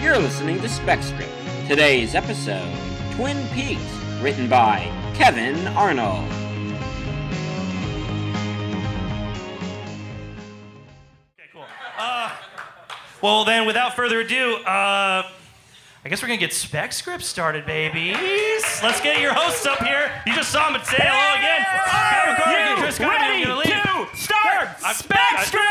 You're listening to Spec Script. Today's episode Twin Peaks, written by Kevin Arnold. Okay, cool. Uh, well, then, without further ado, uh, I guess we're gonna get spec script started, babies. Let's get your hosts up here. You just saw them, but say hello again. Kevin Corrigan, Chris ready gonna leave. to start I'm- Spec I- Script!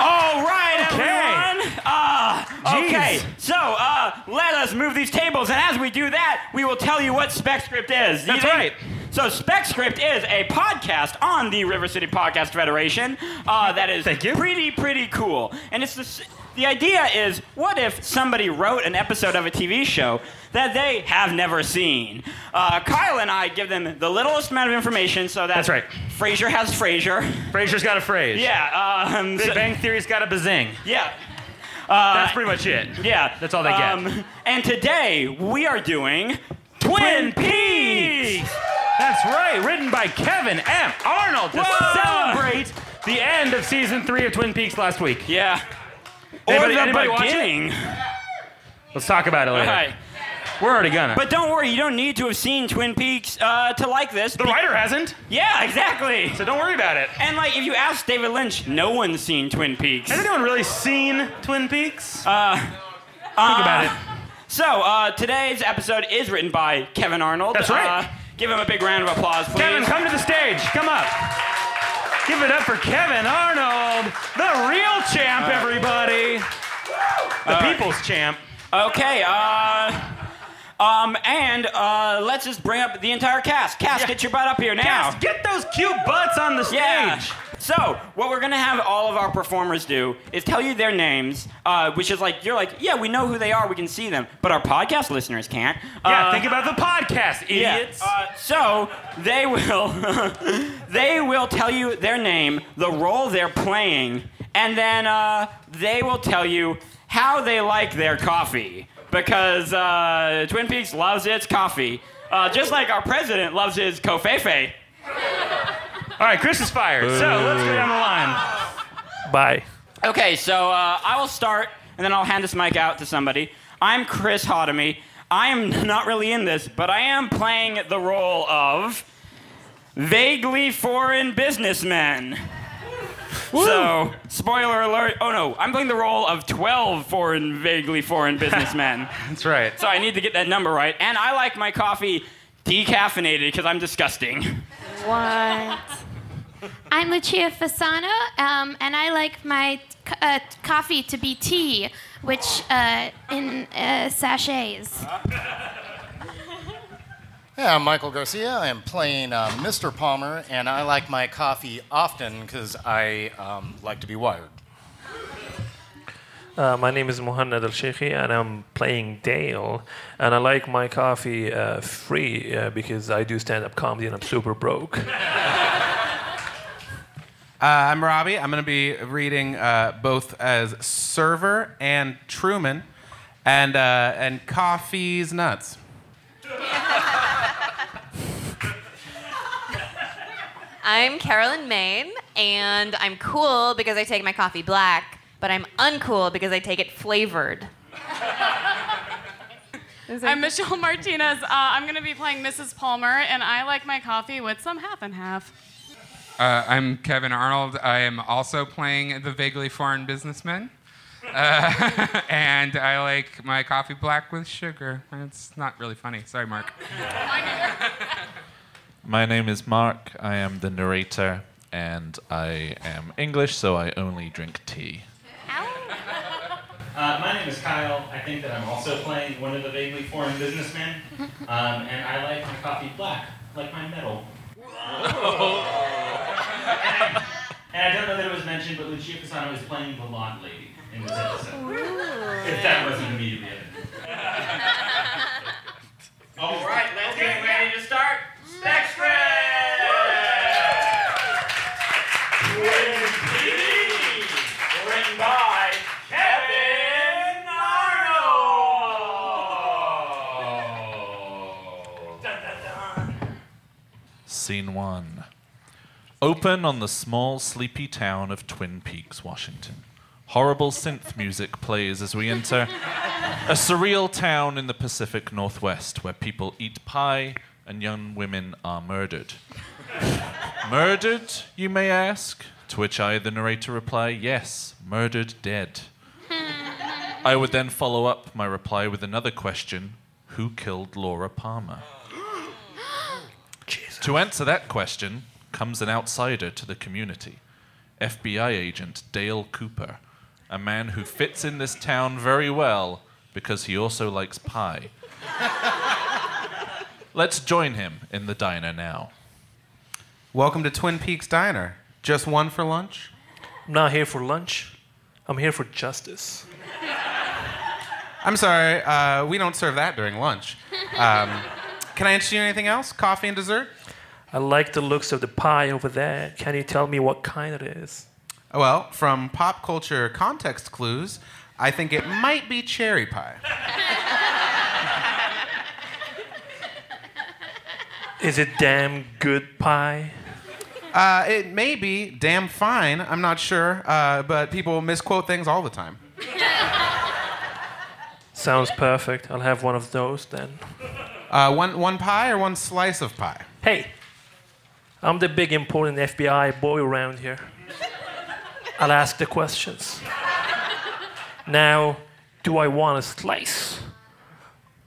All right, Okay. everyone. Uh, okay, so uh, let us move these tables, and as we do that, we will tell you what Spec Script is. You That's right. So Spec Script is a podcast on the River City Podcast Federation uh, that is Thank you. pretty, pretty cool. And it's the, the idea is, what if somebody wrote an episode of a TV show that they have never seen? Uh, Kyle and I give them the littlest amount of information so that That's right. Frasier has Frasier. Frasier's got a phrase. Yeah. Um, Big so- Bang Theory's got a bazing. yeah. Uh, That's pretty much it. yeah. That's all they get. Um, and today we are doing Twin Peaks. That's right, written by Kevin M. Arnold to Whoa. celebrate the end of season three of Twin Peaks last week. Yeah. Anybody- or the anybody watch it? beginning. Let's talk about it later. right. We're already gonna. But don't worry, you don't need to have seen Twin Peaks uh, to like this. the be- writer hasn't, Yeah, exactly. so don't worry about it. And like, if you ask David Lynch, no one's seen Twin Peaks. Has anyone really seen Twin Peaks? Uh, Think about it. So uh, today's episode is written by Kevin Arnold. That's right. Uh, give him a big round of applause, please. Kevin, come to the stage. Come up. Give it up for Kevin Arnold, the real champ, everybody. The people's champ. Okay. Uh, um, and uh, let's just bring up the entire cast. Cast, Yeah. get your butt up here now. Yes, get those cute butts on the stage. Yeah. So, what we're gonna have all of our performers do is tell you their names, uh, which is like you're like, yeah, we know who they are, we can see them, but our podcast listeners can't. Yeah, Uh, think about the podcast, yeah. idiots. Uh, so they will they will tell you their name, the role they're playing, and then uh, they will tell you how they like their coffee because uh, Twin Peaks loves its coffee, uh, just like our president loves his covfefe. All right, Chris is fired. So let's go down the line. Bye. Okay, so uh, I will start, and then I'll hand this mic out to somebody. I'm Chris Hodemy. I am not really in this, but I am playing the role of vaguely foreign businessman. So, spoiler alert. Oh no, I'm playing the role of 12 foreign, vaguely foreign businessmen. That's right. so I need to get that number right. And I like my coffee decaffeinated because I'm disgusting. What? I'm Lucia Fasano, um, and I like my c- uh, coffee to be tea, which uh, in uh, sachets. Hey, I'm Michael Garcia. I am playing uh, Mr. Palmer, and I like my coffee often because I um, like to be wired. Uh, my name is Mohanad Al Sheikhi, and I'm playing Dale. And I like my coffee uh, free uh, because I do stand up comedy and I'm super broke. Uh, I'm Robbie. I'm going to be reading uh, both as server and Truman, and uh, and coffee's nuts. I'm Carolyn Main, and I'm cool because I take my coffee black, but I'm uncool because I take it flavored. I'm Michelle Martinez. Uh, I'm going to be playing Mrs. Palmer, and I like my coffee with some half and half. Uh, I'm Kevin Arnold. I am also playing the vaguely foreign businessman. Uh, and I like my coffee black with sugar. It's not really funny. Sorry, Mark. My name is Mark. I am the narrator, and I am English, so I only drink tea. Uh, my name is Kyle. I think that I'm also playing one of the vaguely foreign businessmen. Um, and I like my coffee black, like my metal. and I don't know that it was mentioned, but Lucia Pisano is playing the blonde lady in this episode. If that wasn't immediately evident. All right, let's get ready to start. Spec Script! Scene one. Open on the small, sleepy town of Twin Peaks, Washington. Horrible synth music plays as we enter a surreal town in the Pacific Northwest where people eat pie and young women are murdered. murdered, you may ask? To which I, the narrator, reply, yes, murdered dead. I would then follow up my reply with another question Who killed Laura Palmer? To answer that question comes an outsider to the community FBI agent Dale Cooper, a man who fits in this town very well because he also likes pie. Let's join him in the diner now. Welcome to Twin Peaks Diner. Just one for lunch? I'm not here for lunch. I'm here for justice. I'm sorry, uh, we don't serve that during lunch. Um, can I interest you in anything else? Coffee and dessert? I like the looks of the pie over there. Can you tell me what kind it is? Well, from pop culture context clues, I think it might be cherry pie. Is it damn good pie? Uh, it may be damn fine. I'm not sure, uh, but people misquote things all the time. Sounds perfect. I'll have one of those then. Uh, one, one pie or one slice of pie? Hey, I'm the big important FBI boy around here. I'll ask the questions. Now, do I want a slice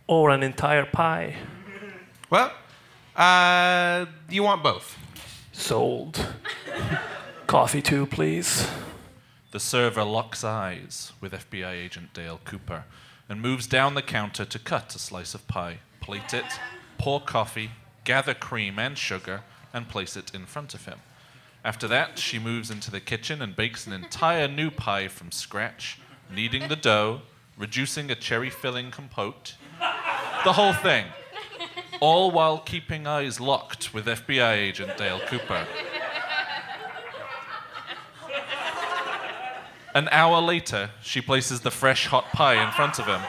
or an entire pie? Well, uh, you want both. Sold. Coffee too, please. The server locks eyes with FBI agent Dale Cooper and moves down the counter to cut a slice of pie, plate it, pour coffee, gather cream and sugar, and place it in front of him. After that, she moves into the kitchen and bakes an entire new pie from scratch, kneading the dough, reducing a cherry filling compote. The whole thing. All while keeping eyes locked with FBI agent Dale Cooper. An hour later, she places the fresh hot pie in front of him.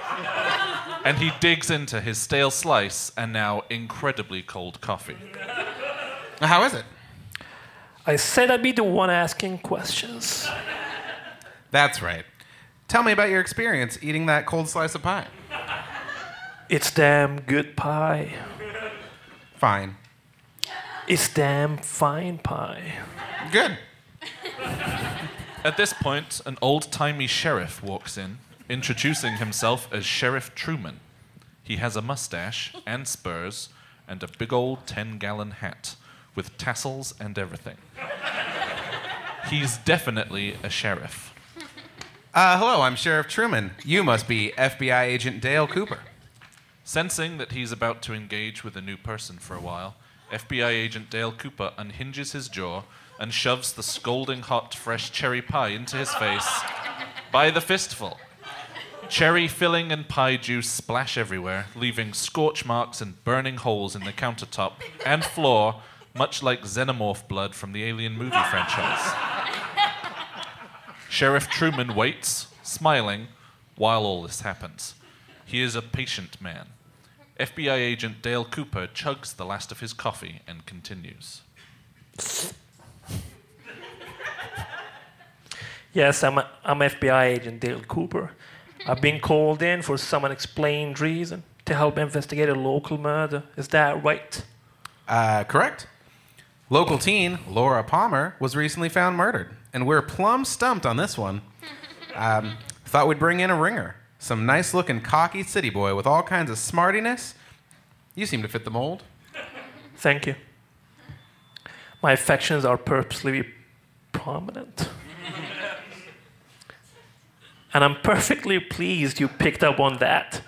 And he digs into his stale slice and now incredibly cold coffee. How is it? I said I'd be the one asking questions. That's right. Tell me about your experience eating that cold slice of pie. It's damn good pie. Fine. It's damn fine pie. Good. At this point, an old timey sheriff walks in, introducing himself as Sheriff Truman. He has a mustache and spurs and a big old 10 gallon hat with tassels and everything. He's definitely a sheriff. Uh, hello, I'm Sheriff Truman. You must be FBI agent Dale Cooper. Sensing that he's about to engage with a new person for a while, FBI agent Dale Cooper unhinges his jaw and shoves the scalding hot fresh cherry pie into his face by the fistful. Cherry filling and pie juice splash everywhere, leaving scorch marks and burning holes in the countertop and floor, much like xenomorph blood from the Alien movie franchise. Sheriff Truman waits, smiling, while all this happens. He is a patient man. FBI agent Dale Cooper chugs the last of his coffee and continues. Yes, I'm, a, I'm FBI agent Dale Cooper. I've been called in for some unexplained reason to help investigate a local murder. Is that right? Uh, correct. Local teen Laura Palmer was recently found murdered, and we're plumb stumped on this one. Um, thought we'd bring in a ringer, some nice-looking, cocky city boy with all kinds of smartiness. You seem to fit the mold. Thank you. My affections are purposely prominent. and I'm perfectly pleased you picked up on that.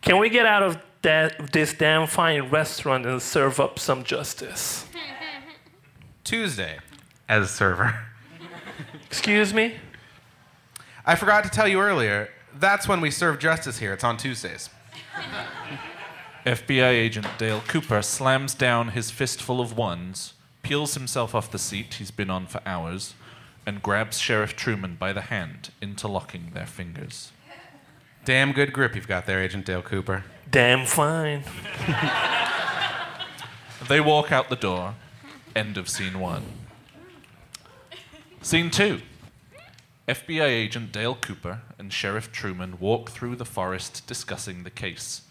Can we get out of that, this damn fine restaurant and serve up some justice? Tuesday, as a server. Excuse me? I forgot to tell you earlier. That's when we serve justice here. It's on Tuesdays. FBI agent Dale Cooper slams down his fistful of ones, peels himself off the seat he's been on for hours, and grabs Sheriff Truman by the hand, interlocking their fingers. Damn good grip you've got there, Agent Dale Cooper. Damn fine. They walk out the door. End of scene one. Scene two. FBI agent Dale Cooper and Sheriff Truman walk through the forest discussing the case.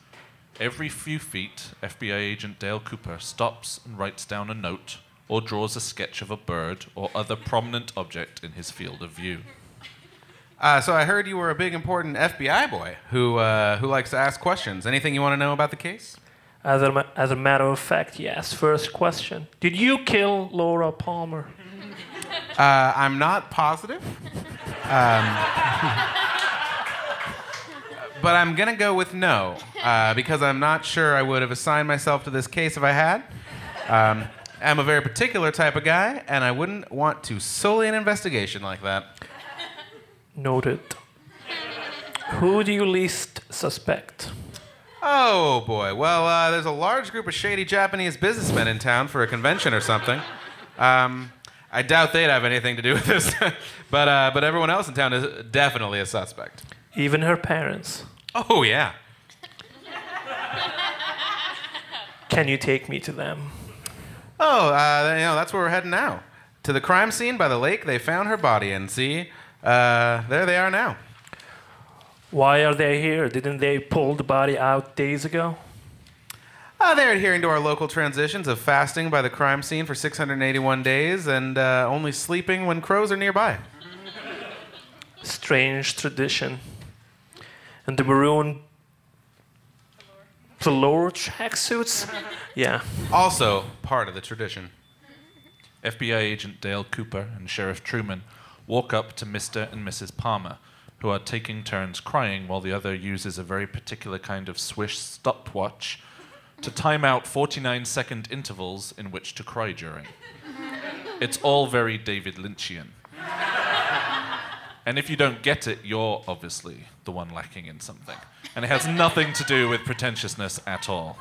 Every few feet, FBI agent Dale Cooper stops and writes down a note or draws a sketch of a bird or other prominent object in his field of view. Uh, so I heard you were a big important FBI boy who uh, who likes to ask questions. Anything you want to know about the case? As a, as a matter of fact, yes. First question Did you kill Laura Palmer? Uh, I'm not positive. Um, but I'm going to go with no, uh, because I'm not sure I would have assigned myself to this case if I had. Um, I'm a very particular type of guy, and I wouldn't want to sully an investigation like that. Noted. Who do you least suspect? Oh boy. Well, uh, there's a large group of shady Japanese businessmen in town for a convention or something. Um, I doubt they'd have anything to do with this, but uh, but everyone else in town is definitely a suspect. Even her parents. Oh yeah. Can you take me to them? Oh, uh, you know that's where we're heading now. To the crime scene by the lake, they found her body, and see, uh, there they are now. Why are they here? Didn't they pull the body out days ago? Uh, they're adhering to our local transitions of fasting by the crime scene for 681 days and uh, only sleeping when crows are nearby. Strange tradition. And the maroon velour tracksuits? Yeah. Also part of the tradition. FBI agent Dale Cooper and Sheriff Truman walk up to Mr. and Mrs. Palmer, who are taking turns crying while the other uses a very particular kind of swish stopwatch to time out 49 second intervals in which to cry during. It's all very David Lynchian. And if you don't get it, you're obviously the one lacking in something. And it has nothing to do with pretentiousness at all.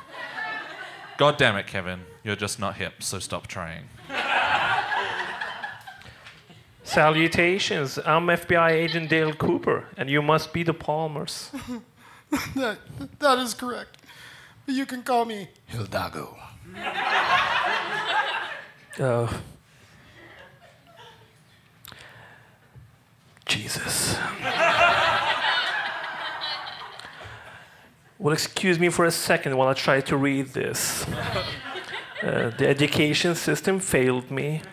God damn it, Kevin. You're just not hip, so stop trying. Salutations. I'm FBI agent Dale Cooper, and you must be the Palmers. that, that is correct. You can call me Hildago. Oh. Jesus. well, excuse me for a second while I try to read this. Uh, the education system failed me.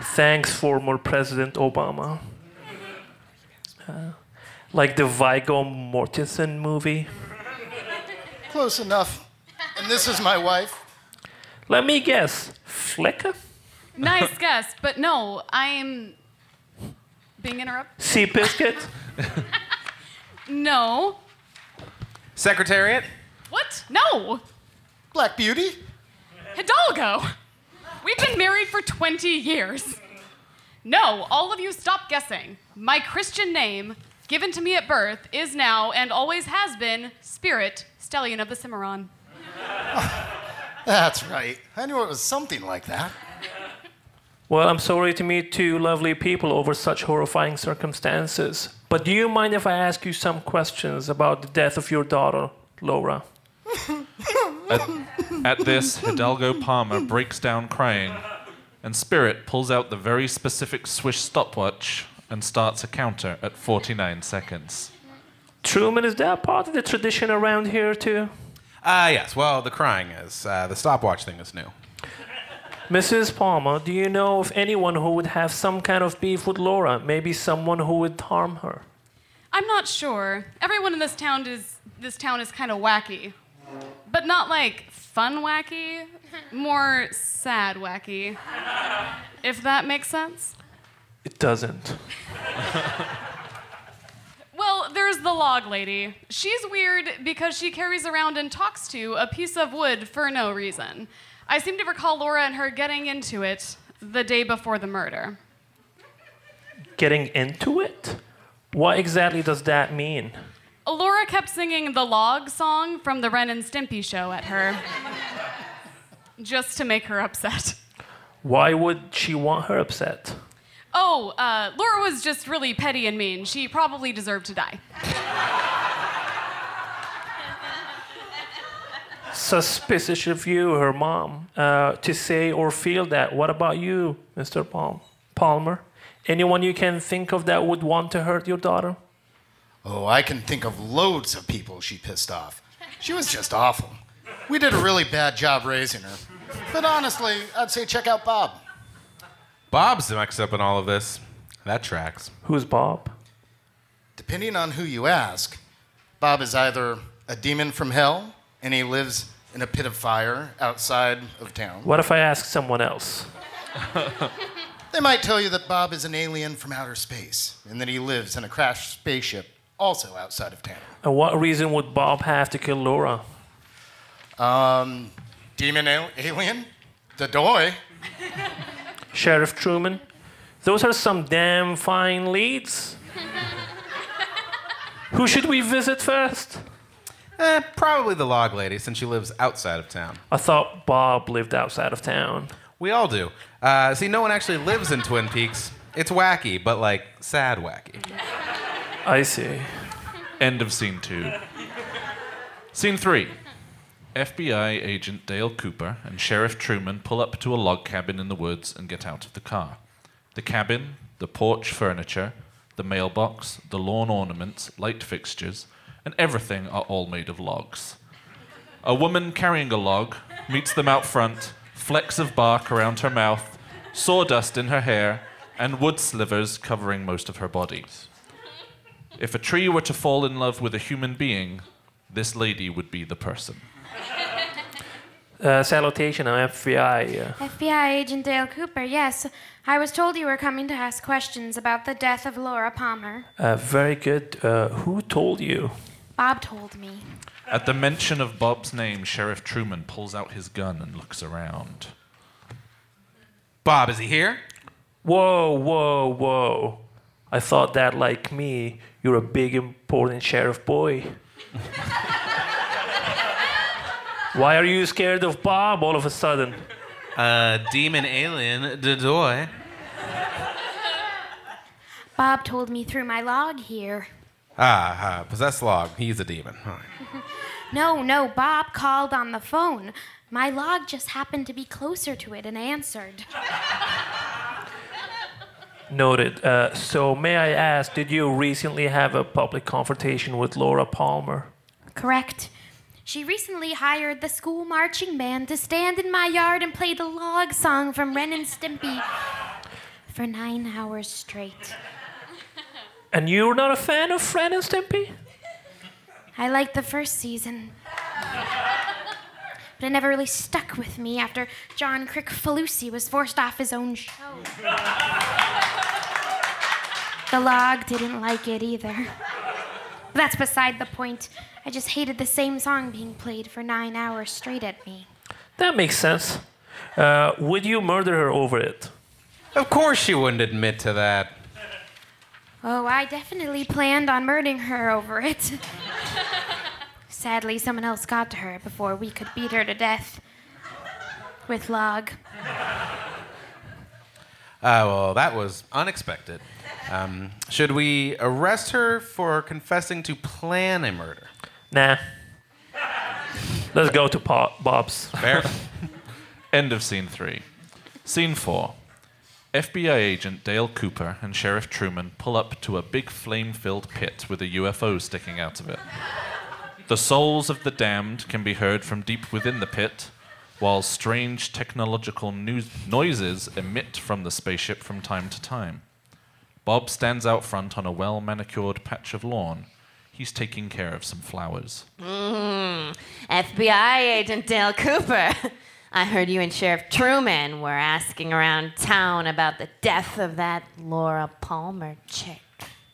Thanks, former President Obama. Uh, like the Viggo Mortensen movie. Close enough. And this is my wife. Let me guess. Flicka? Nice guess, but no, I'm being interrupted. Seabiscuit? No. Secretariat? What? No. Black Beauty? Hidalgo. We've been married for 20 years. No, all of you stop guessing. My Christian name, given to me at birth, is now and always has been Spirit, Stallion of the Cimarron. That's right. I knew it was something like that. Well, I'm sorry to meet two lovely people over such horrifying circumstances. But do you mind if I ask you some questions about the death of your daughter, Laura? At, at this, Hidalgo Palmer breaks down crying, and Spirit pulls out the very specific swish stopwatch and starts a counter at 49 seconds. Truman, is that part of the tradition around here too? Uh, yes. Well, the crying is. Uh, the stopwatch thing is new. Mrs. Palmer, do you know of anyone who would have some kind of beef with Laura? Maybe someone who would harm her? I'm not sure. Everyone in this town is this town is kind of wacky. But not like fun wacky, more sad wacky. If that makes sense. It doesn't. Well, there's the log lady. She's weird because she carries around and talks to a piece of wood for no reason. I seem to recall Laura and her getting into it the day before the murder. Getting into it? What exactly does that mean? Laura kept singing the log song from the Ren and Stimpy show at her. just to make her upset. Why would she want her upset? Oh, uh, Laura was just really petty and mean. She probably deserved to die. suspicious of you, her mom, uh, to say or feel that. What about you, Mr. Palm- Palmer? Anyone you can think of that would want to hurt your daughter? Oh, I can think of loads of people she pissed off. She was just awful. We did a really bad job raising her. But honestly, I'd say check out Bob. Bob's mixed up in all of this. That tracks. Who's Bob? Depending on who you ask, Bob is either a demon from hell and he lives in a pit of fire outside of town. What if I ask someone else? They might tell you that Bob is an alien from outer space and that he lives in a crashed spaceship also outside of town. And what reason would Bob have to kill Laura? Um, demon al- alien? The doy? Sheriff Truman? Those are some damn fine leads. Who should we visit first? Eh, probably the log lady, since she lives outside of town. I thought Bob lived outside of town. We all do. Uh, see, no one actually lives in Twin Peaks. It's wacky, but like sad wacky. I see. End of scene two. Scene three. FBI agent Dale Cooper and Sheriff Truman pull up to a log cabin in the woods and get out of the car. The cabin, the porch furniture, the mailbox, the lawn ornaments, light fixtures, and everything are all made of logs. A woman carrying a log meets them out front, flecks of bark around her mouth, sawdust in her hair, and wood slivers covering most of her body. If a tree were to fall in love with a human being, this lady would be the person. Uh, salutation, I'm FBI. Uh, FBI agent Dale Cooper, yes. I was told you were coming to ask questions about the death of Laura Palmer. uh, very good. Uh, who told you? Bob told me. At the mention of Bob's name, Sheriff Truman pulls out his gun and looks around. Bob, is he here? Whoa, whoa, whoa. I thought that, like me, you're a big, important sheriff boy. Why are you scared of Bob all of a sudden? Uh, demon alien, Dodoy. Bob told me through my log here. Ah, ah, possessed log. He's a demon. All right. No, no, Bob called on the phone. My log just happened to be closer to it and answered. Noted. Uh, so, may I ask, did you recently have a public confrontation with Laura Palmer? Correct. She recently hired the school marching band to stand in my yard and play the log song from Ren and Stimpy for nine hours straight. And you're not a fan of Ren and Stimpy? I liked the first season. But it never really stuck with me after John Kricfalusi was forced off his own show. The log didn't like it either. But that's beside the point. I just hated the same song being played for nine hours straight at me. That makes sense. Uh, would you murder her over it? Of course she wouldn't admit to that. Oh, I definitely planned on murdering her over it. Sadly, someone else got to her before we could beat her to death. With log. Uh, well, that was unexpected. Um, should we arrest her for confessing to plan a murder? Nah. Let's go to po- Bob's. Fair. End of scene three. Scene four. FBI agent Dale Cooper and Sheriff Truman pull up to a big flame filled pit with a UFO sticking out of it. The souls of the damned can be heard from deep within the pit, while strange technological news- noises emit from the spaceship from time to time. Bob stands out front on a well manicured patch of lawn. He's taking care of some flowers. Mm, FBI agent Dale Cooper. I heard you and Sheriff Truman were asking around town about the death of that Laura Palmer chick.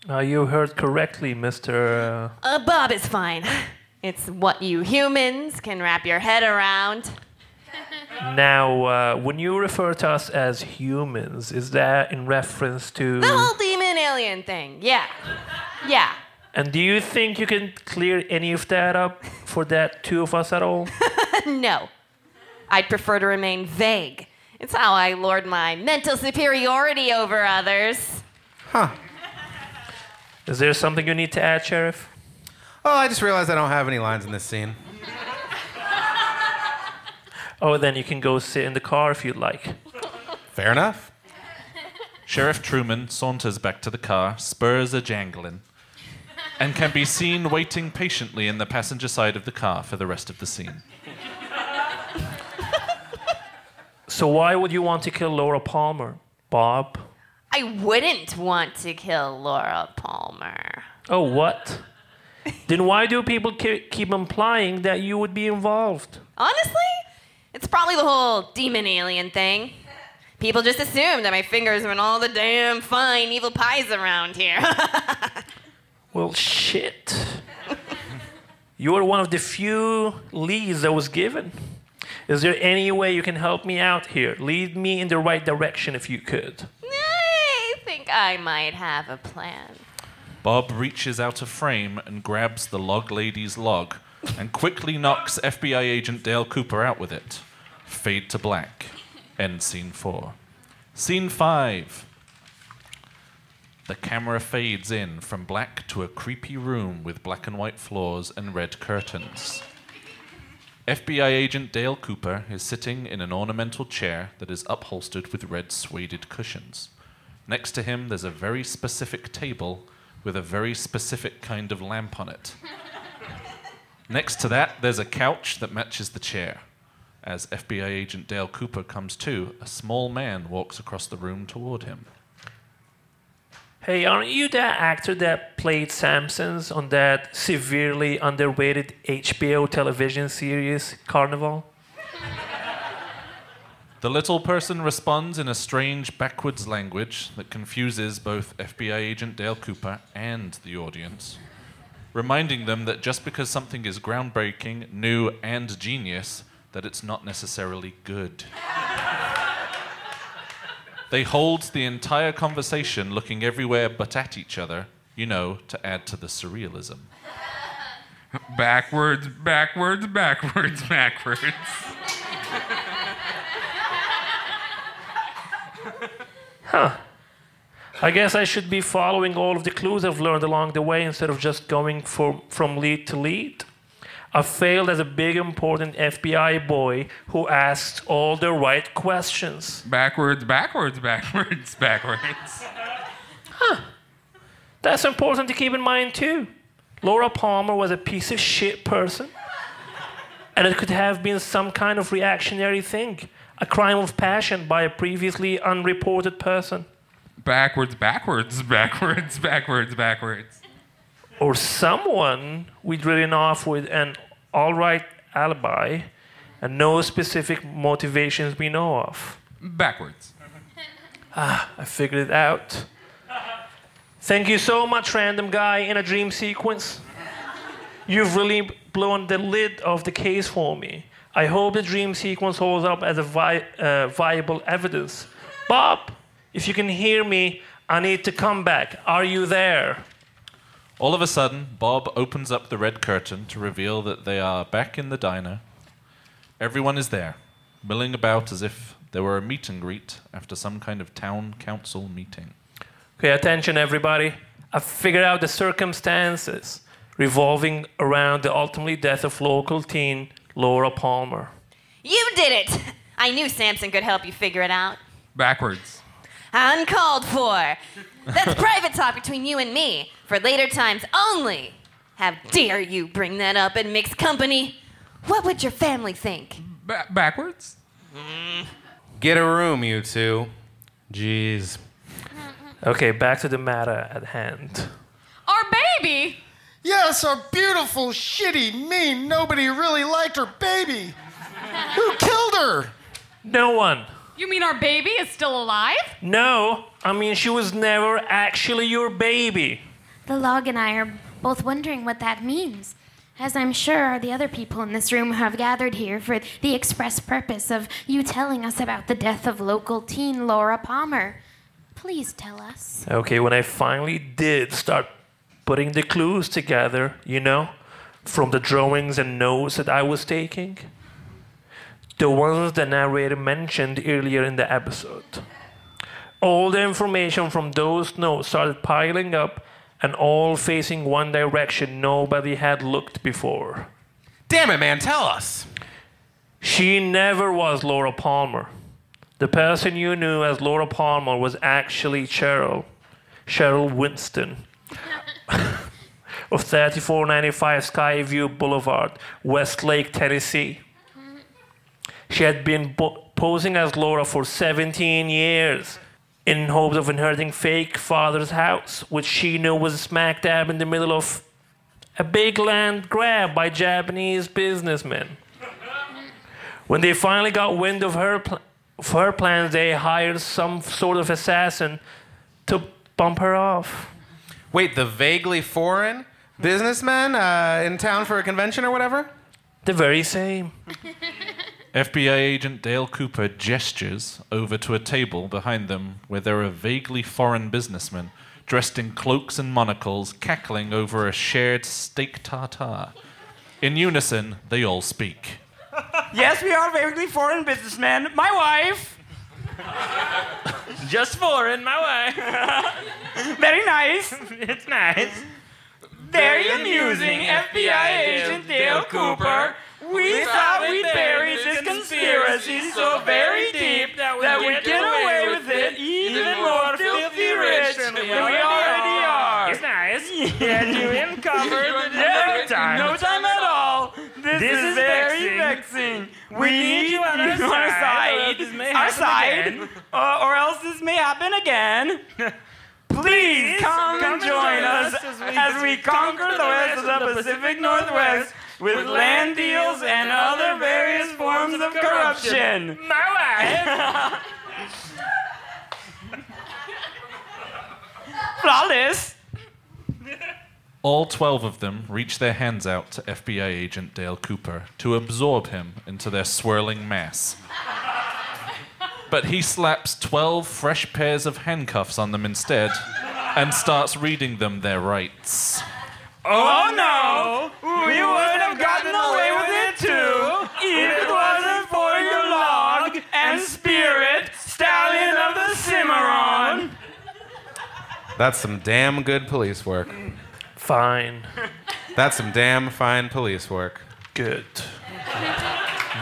Uh, you heard correctly, Mr. Uh, Uh, Bob is fine. It's what you humans can wrap your head around. now, uh, when you refer to us as humans, is that in reference to. The whole demon alien thing. Yeah. Yeah. And do you think you can clear any of that up for that two of us at all? no. I'd prefer to remain vague. It's how I lord my mental superiority over others. Huh. Is there something you need to add, Sheriff? Oh, I just realized I don't have any lines in this scene. Oh, then you can go sit in the car if you'd like. Fair enough. Sheriff Truman saunters back to the car, spurs a jangling, and can be seen waiting patiently in the passenger side of the car for the rest of the scene. So why would you want to kill Laura Palmer, Bob? I wouldn't want to kill Laura Palmer. Oh, what? then why do people ke- keep implying that you would be involved? Honestly, it's probably the whole demon alien thing. People just assume that my fingers are in all the damn fine evil pies around here. Well, shit. you are one of the few leads that was given. Is there any way you can help me out here? Lead me in the right direction if you could. I think I might have a plan. Bob reaches out a frame and grabs the log lady's log and quickly knocks FBI agent Dale Cooper out with it. Fade to black. End scene four. Scene five. The camera fades in from black to a creepy room with black and white floors and red curtains. FBI agent Dale Cooper is sitting in an ornamental chair that is upholstered with red suede cushions. Next to him, there's a very specific table with a very specific kind of lamp on it. Next to that, there's a couch that matches the chair. As FBI agent Dale Cooper comes to, a small man walks across the room toward him. Hey, aren't you that actor that played Samsons on that severely underrated HBO television series, Carnivàle? The little person responds in a strange backwards language that confuses both FBI agent Dale Cooper and the audience, reminding them that just because something is groundbreaking, new, and genius, that it's not necessarily good. they hold the entire conversation looking everywhere but at each other, you know, to add to the surrealism. Backwards, backwards, backwards, backwards. Huh. I guess I should be following all of the clues I've learned along the way instead of just going for, from lead to lead. I failed as a big, important FBI boy who asked all the right questions. Backwards, backwards, backwards, backwards. Huh. That's important to keep in mind, too. Laura Palmer was a piece of shit person. And it could have been some kind of reactionary thing, a crime of passion by a previously unreported person. Backwards, backwards, backwards, backwards, backwards. Or someone we'd written off with an all right alibi and no specific motivations we know of. Backwards. Ah, I figured it out. Thank you so much, random guy in a dream sequence. You've really blown the lid off the case for me. I hope the dream sequence holds up as a vi- uh, viable evidence. Bob, if you can hear me, I need to come back. Are you there? All of a sudden, Bob opens up the red curtain to reveal that they are back in the diner. Everyone is there, milling about as if there were a meet and greet after some kind of town council meeting. Okay, attention, everybody. I figured out the circumstances revolving around the ultimately death of local teen Laura Palmer. You did it! I knew Samson could help you figure it out. Backwards. Uncalled for. That's private talk between you and me for later times only. How dare you bring that up in mixed company? What would your family think? Ba- backwards. Mm. Get a room, you two. Jeez. Okay, back to the matter at hand. Our baby! Yes, our beautiful, shitty, mean, nobody really liked her baby. Who killed her? No one. You mean our baby is still alive? No, I mean, she was never actually your baby. The log and I are both wondering what that means, as I'm sure are the other people in this room who have gathered here for the express purpose of you telling us about the death of local teen Laura Palmer. Please tell us. Okay, when I finally did start putting the clues together, you know, from the drawings and notes that I was taking, the ones the narrator mentioned earlier in the episode. All the information from those notes started piling up and all facing one direction nobody had looked before. Damn it, man, tell us. She never was Laura Palmer. The person you knew as Laura Palmer was actually Cheryl, Cheryl Winston of 3495 Skyview Boulevard, Westlake, Tennessee. She had been bo- posing as Laura for 17 years in hopes of inheriting fake father's house, which she knew was smack dab in the middle of a big land grab by Japanese businessmen. When they finally got wind of her, pl- of her plans, they hired some sort of assassin to bump her off. Wait, the vaguely foreign businessman uh, in town for a convention or whatever? The very same. FBI agent Dale Cooper gestures over to a table behind them where there are vaguely foreign businessmen dressed in cloaks and monocles cackling over a shared steak tartare. In unison, they all speak. Yes, we are vaguely foreign businessmen. My wife. Just foreign, my wife. Very nice. it's nice. Very amusing, FBI agent Dale Cooper. We thought we'd buried this conspiracy so very deep that we'd get away with it even more filthy rich than we already are. It's nice. Yeah, you uncovered no time. No time at all. This, This is, is very vexing. We need you on our side, our side, uh, or else this may happen again. Please come, and join us as we conquer the rest of the Pacific Northwest with land deals and other various forms of corruption. My wife. Flawless. All 12 of them reach their hands out to FBI agent Dale Cooper to absorb him into their swirling mass. But he slaps 12 fresh pairs of handcuffs on them instead and starts reading them their rights. Oh no! We would have gotten away with it too if it wasn't for your log and spirit, stallion of the Cimarron. That's some damn good police work. Fine. That's some damn fine police work. Good.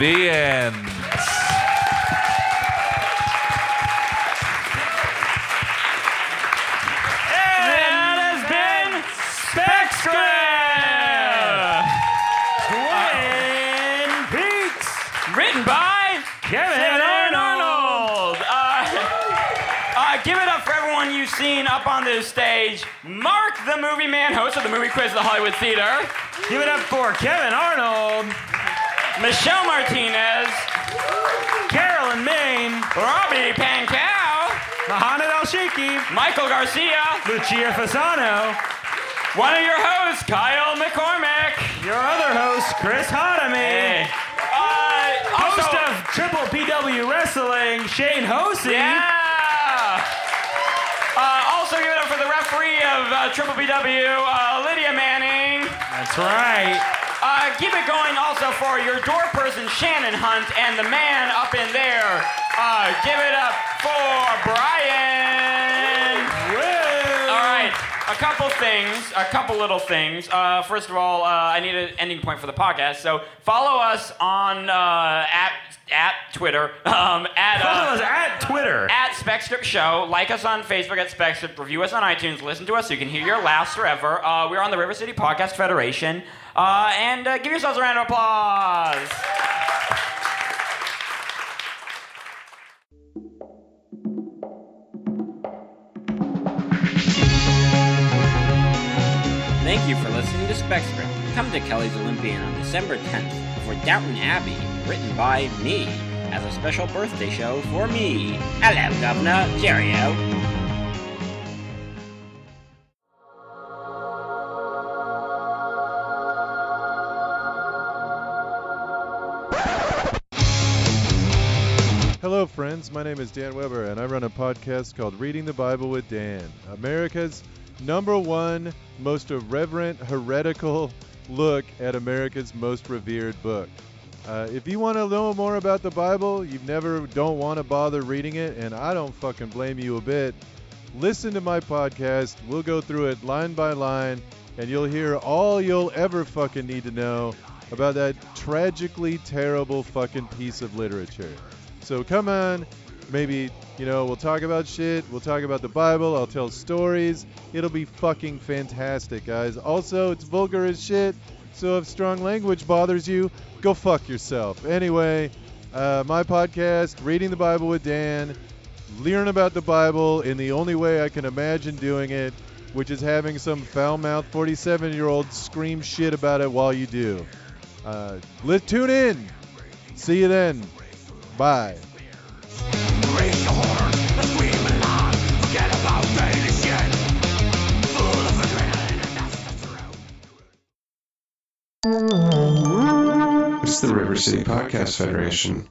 The end. Stage. Mark, the movie man, host of the movie quiz at the Hollywood Theater. Give it up for Kevin Arnold. Michelle Martinez. Carolyn Main. Robbie Pankow. Mohamed Al Sheikhi. Michael Garcia. Lucia Fasano. One of your hosts, Kyle McCormick. Your other host, Chris Hodamy. Uh, host of Triple PW Wrestling, Shane Hosey. Yeah. Uh, also give it up for the referee of uh, Triple PW, uh, Lydia Manning. That's right. Uh, keep it going also for your door person, Shannon Hunt, and the man up in there. Uh, give it up for Brian. A couple things, a couple little things. Uh, first of all, uh, I need an ending point for the podcast, so follow us on uh, at at Twitter, um, at Follow us at Twitter. at SpecScript Show. Like us on Facebook at SpecScript. Review us on iTunes. Listen to us so you can hear your laughs forever. Uh, we're on the River City Podcast Federation, uh, and uh, give yourselves a round of applause. SpecScript. Come to Kelly's Olympian on December 10th for Downton Abbey, written by me, as a special birthday show for me. Hello, Governor. Cheerio. Hello, friends. My name is Dan Weber, and I run a podcast called Reading the Bible with Dan, America's number one most irreverent, heretical look at America's most revered book. Uh, if you want to know more about the Bible, you never don't want to bother reading it, and I don't fucking blame you a bit. Listen to my podcast. We'll go through it line by line, and you'll hear all you'll ever fucking need to know. about that tragically terrible fucking piece of literature. So come on, maybe, you know, we'll talk about shit, we'll talk about the Bible, I'll tell stories. It'll be fucking fantastic, guys. Also, it's vulgar as shit, so if strong language bothers you, go fuck yourself. Anyway, uh, my podcast, Reading the Bible with Dan, learn about the Bible in the only way I can imagine doing it, which is having some foul mouthed 47 year old scream shit about it while you do. Uh, let tune in. See you then. Bye. River City Podcast Federation.